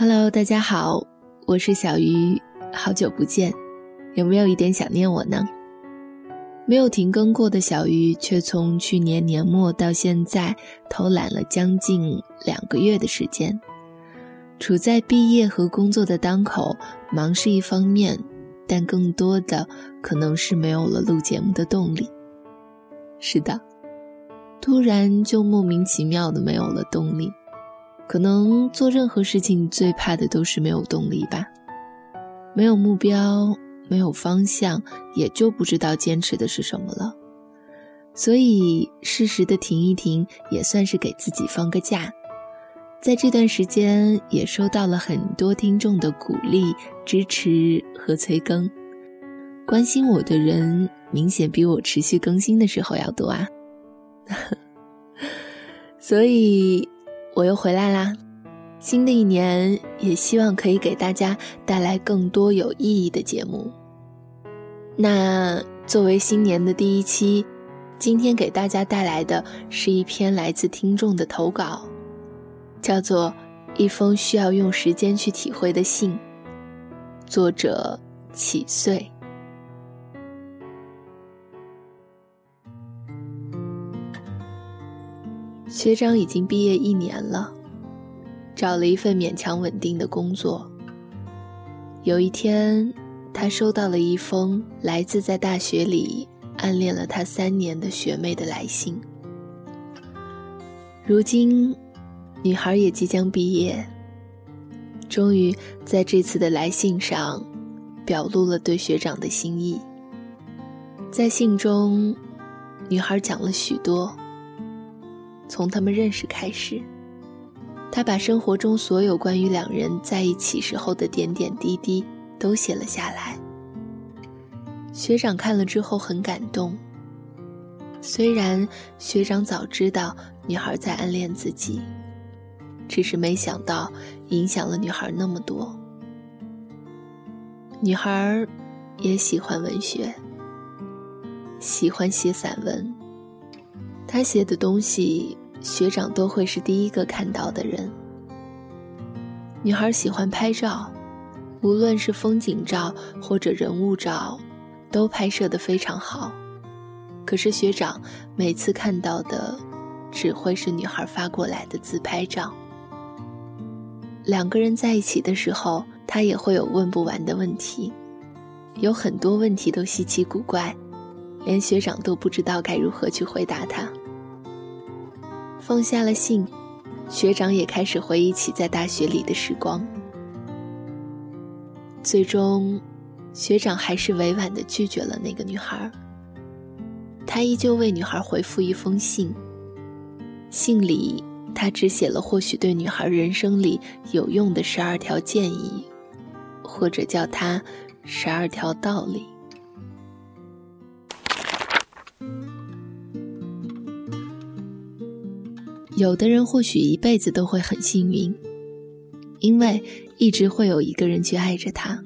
Hello，大家好，我是小鱼，好久不见，有没有一点想念我呢？没有停更过的小鱼，却从去年年末到现在偷懒了将近两个月的时间，处在毕业和工作的当口，忙是一方面，但更多的可能是没有了录节目的动力。是的，突然就莫名其妙的没有了动力。可能做任何事情最怕的都是没有动力吧，没有目标，没有方向，也就不知道坚持的是什么了。所以适时的停一停，也算是给自己放个假。在这段时间，也收到了很多听众的鼓励、支持和催更，关心我的人明显比我持续更新的时候要多啊。所以。我又回来啦！新的一年也希望可以给大家带来更多有意义的节目。那作为新年的第一期，今天给大家带来的是一篇来自听众的投稿，叫做《一封需要用时间去体会的信》，作者启岁。学长已经毕业一年了，找了一份勉强稳定的工作。有一天，他收到了一封来自在大学里暗恋了他三年的学妹的来信。如今，女孩也即将毕业，终于在这次的来信上表露了对学长的心意。在信中，女孩讲了许多。从他们认识开始，他把生活中所有关于两人在一起时候的点点滴滴都写了下来。学长看了之后很感动。虽然学长早知道女孩在暗恋自己，只是没想到影响了女孩那么多。女孩也喜欢文学，喜欢写散文。她写的东西。学长都会是第一个看到的人。女孩喜欢拍照，无论是风景照或者人物照，都拍摄得非常好。可是学长每次看到的，只会是女孩发过来的自拍照。两个人在一起的时候，他也会有问不完的问题，有很多问题都稀奇古怪，连学长都不知道该如何去回答他。放下了信，学长也开始回忆起在大学里的时光。最终，学长还是委婉的拒绝了那个女孩。他依旧为女孩回复一封信，信里他只写了或许对女孩人生里有用的十二条建议，或者叫他十二条道理。有的人或许一辈子都会很幸运，因为一直会有一个人去爱着他。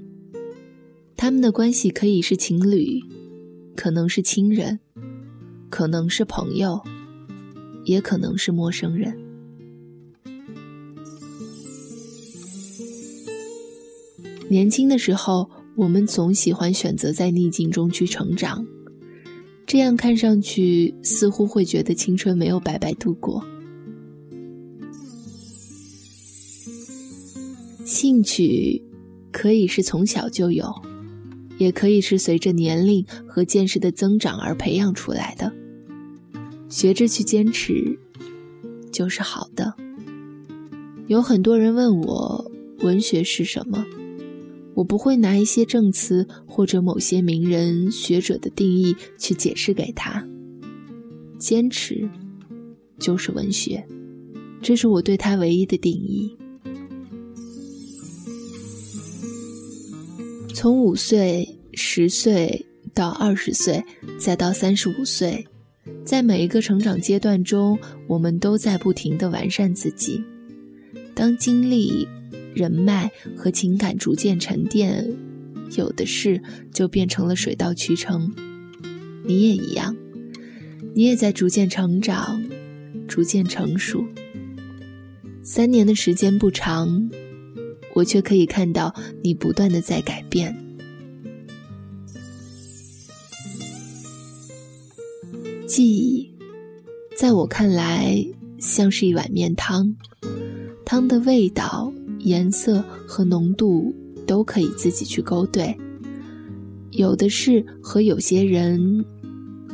他们的关系可以是情侣，可能是亲人，可能是朋友，也可能是陌生人。年轻的时候，我们总喜欢选择在逆境中去成长，这样看上去似乎会觉得青春没有白白度过。兴趣可以是从小就有，也可以是随着年龄和见识的增长而培养出来的。学着去坚持，就是好的。有很多人问我文学是什么，我不会拿一些证词或者某些名人学者的定义去解释给他。坚持就是文学，这是我对他唯一的定义。从五岁、十岁到二十岁，再到三十五岁，在每一个成长阶段中，我们都在不停地完善自己。当经历、人脉和情感逐渐沉淀，有的事就变成了水到渠成。你也一样，你也在逐渐成长，逐渐成熟。三年的时间不长。我却可以看到你不断的在改变。记忆，在我看来，像是一碗面汤，汤的味道、颜色和浓度都可以自己去勾兑。有的事和有些人，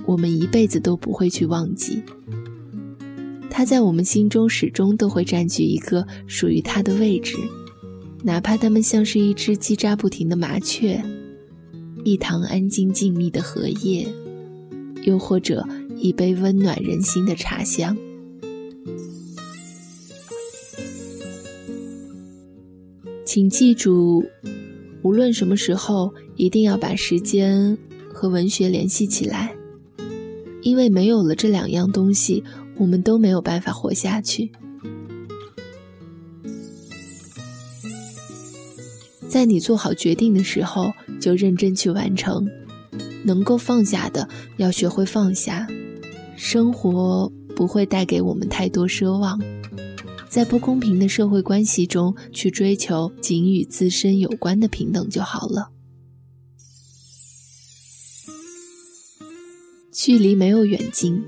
我们一辈子都不会去忘记。他在我们心中始终都会占据一个属于他的位置，哪怕他们像是一只叽喳不停的麻雀，一堂安静静谧的荷叶，又或者一杯温暖人心的茶香。请记住，无论什么时候，一定要把时间和文学联系起来，因为没有了这两样东西。我们都没有办法活下去。在你做好决定的时候，就认真去完成。能够放下的，要学会放下。生活不会带给我们太多奢望，在不公平的社会关系中去追求仅与自身有关的平等就好了。距离没有远近。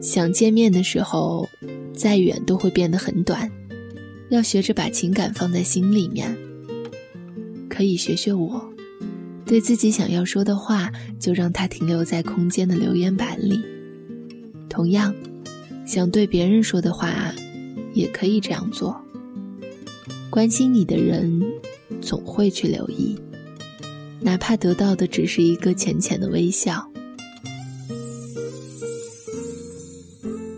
想见面的时候，再远都会变得很短。要学着把情感放在心里面。可以学学我，对自己想要说的话，就让它停留在空间的留言板里。同样，想对别人说的话，也可以这样做。关心你的人，总会去留意，哪怕得到的只是一个浅浅的微笑。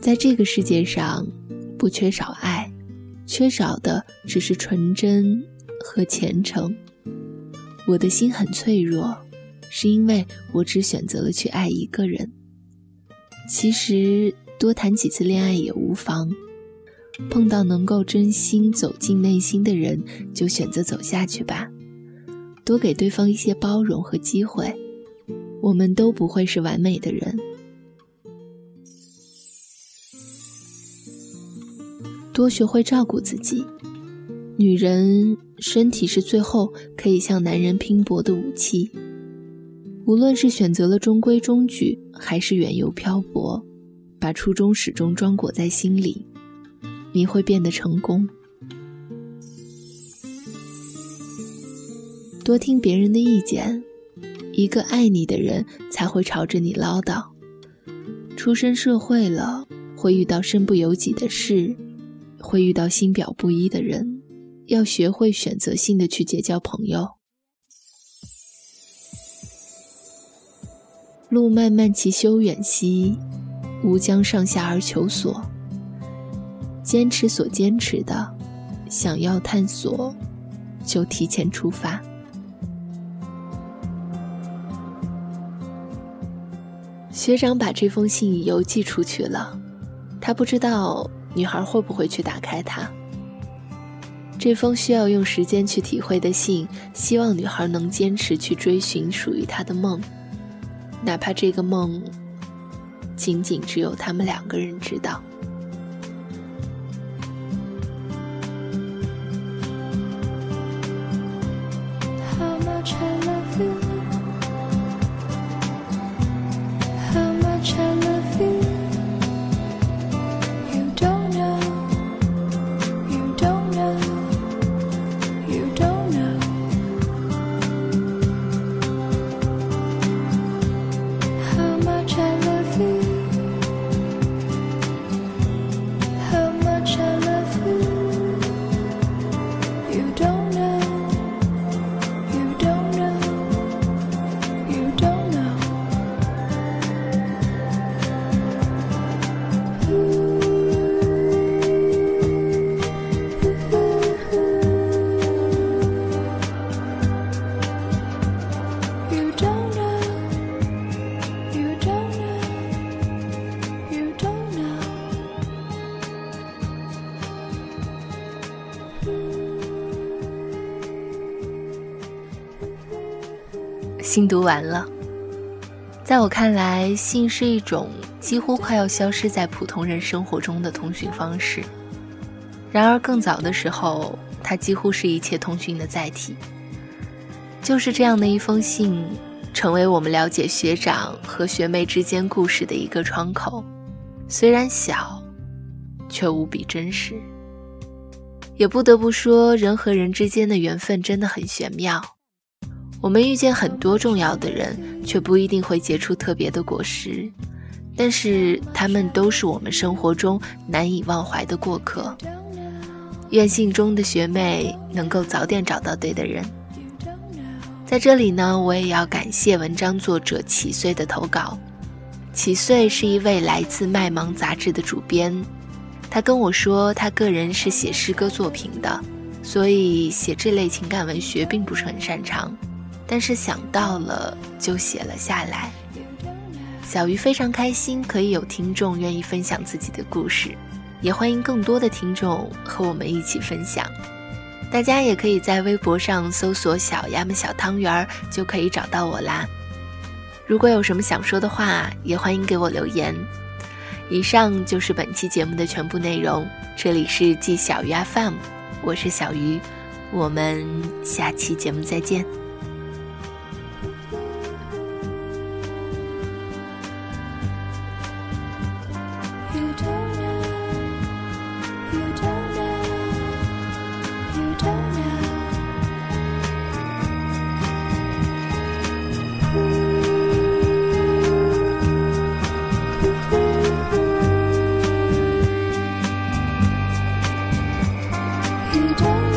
在这个世界上，不缺少爱，缺少的只是纯真和虔诚。我的心很脆弱，是因为我只选择了去爱一个人。其实多谈几次恋爱也无妨，碰到能够真心走进内心的人，就选择走下去吧。多给对方一些包容和机会，我们都不会是完美的人。多学会照顾自己，女人身体是最后可以向男人拼搏的武器。无论是选择了中规中矩，还是远游漂泊，把初衷始终装裹在心里，你会变得成功。多听别人的意见，一个爱你的人才会朝着你唠叨。出身社会了，会遇到身不由己的事。会遇到心表不一的人，要学会选择性的去结交朋友。路漫漫其修远兮，吾将上下而求索。坚持所坚持的，想要探索，就提前出发。学长把这封信邮寄出去了，他不知道。女孩会不会去打开它？这封需要用时间去体会的信，希望女孩能坚持去追寻属于她的梦，哪怕这个梦仅仅只有他们两个人知道。信读完了，在我看来，信是一种几乎快要消失在普通人生活中的通讯方式。然而，更早的时候，它几乎是一切通讯的载体。就是这样的一封信，成为我们了解学长和学妹之间故事的一个窗口。虽然小，却无比真实。也不得不说，人和人之间的缘分真的很玄妙。我们遇见很多重要的人，却不一定会结出特别的果实，但是他们都是我们生活中难以忘怀的过客。愿信中的学妹能够早点找到对的人。在这里呢，我也要感谢文章作者启穗的投稿。启穗是一位来自《麦芒》杂志的主编。他跟我说，他个人是写诗歌作品的，所以写这类情感文学并不是很擅长，但是想到了就写了下来。小鱼非常开心，可以有听众愿意分享自己的故事，也欢迎更多的听众和我们一起分享。大家也可以在微博上搜索“小鸭们小汤圆儿”，就可以找到我啦。如果有什么想说的话，也欢迎给我留言。以上就是本期节目的全部内容。这里是季小鱼 FM，我是小鱼，我们下期节目再见。你懂。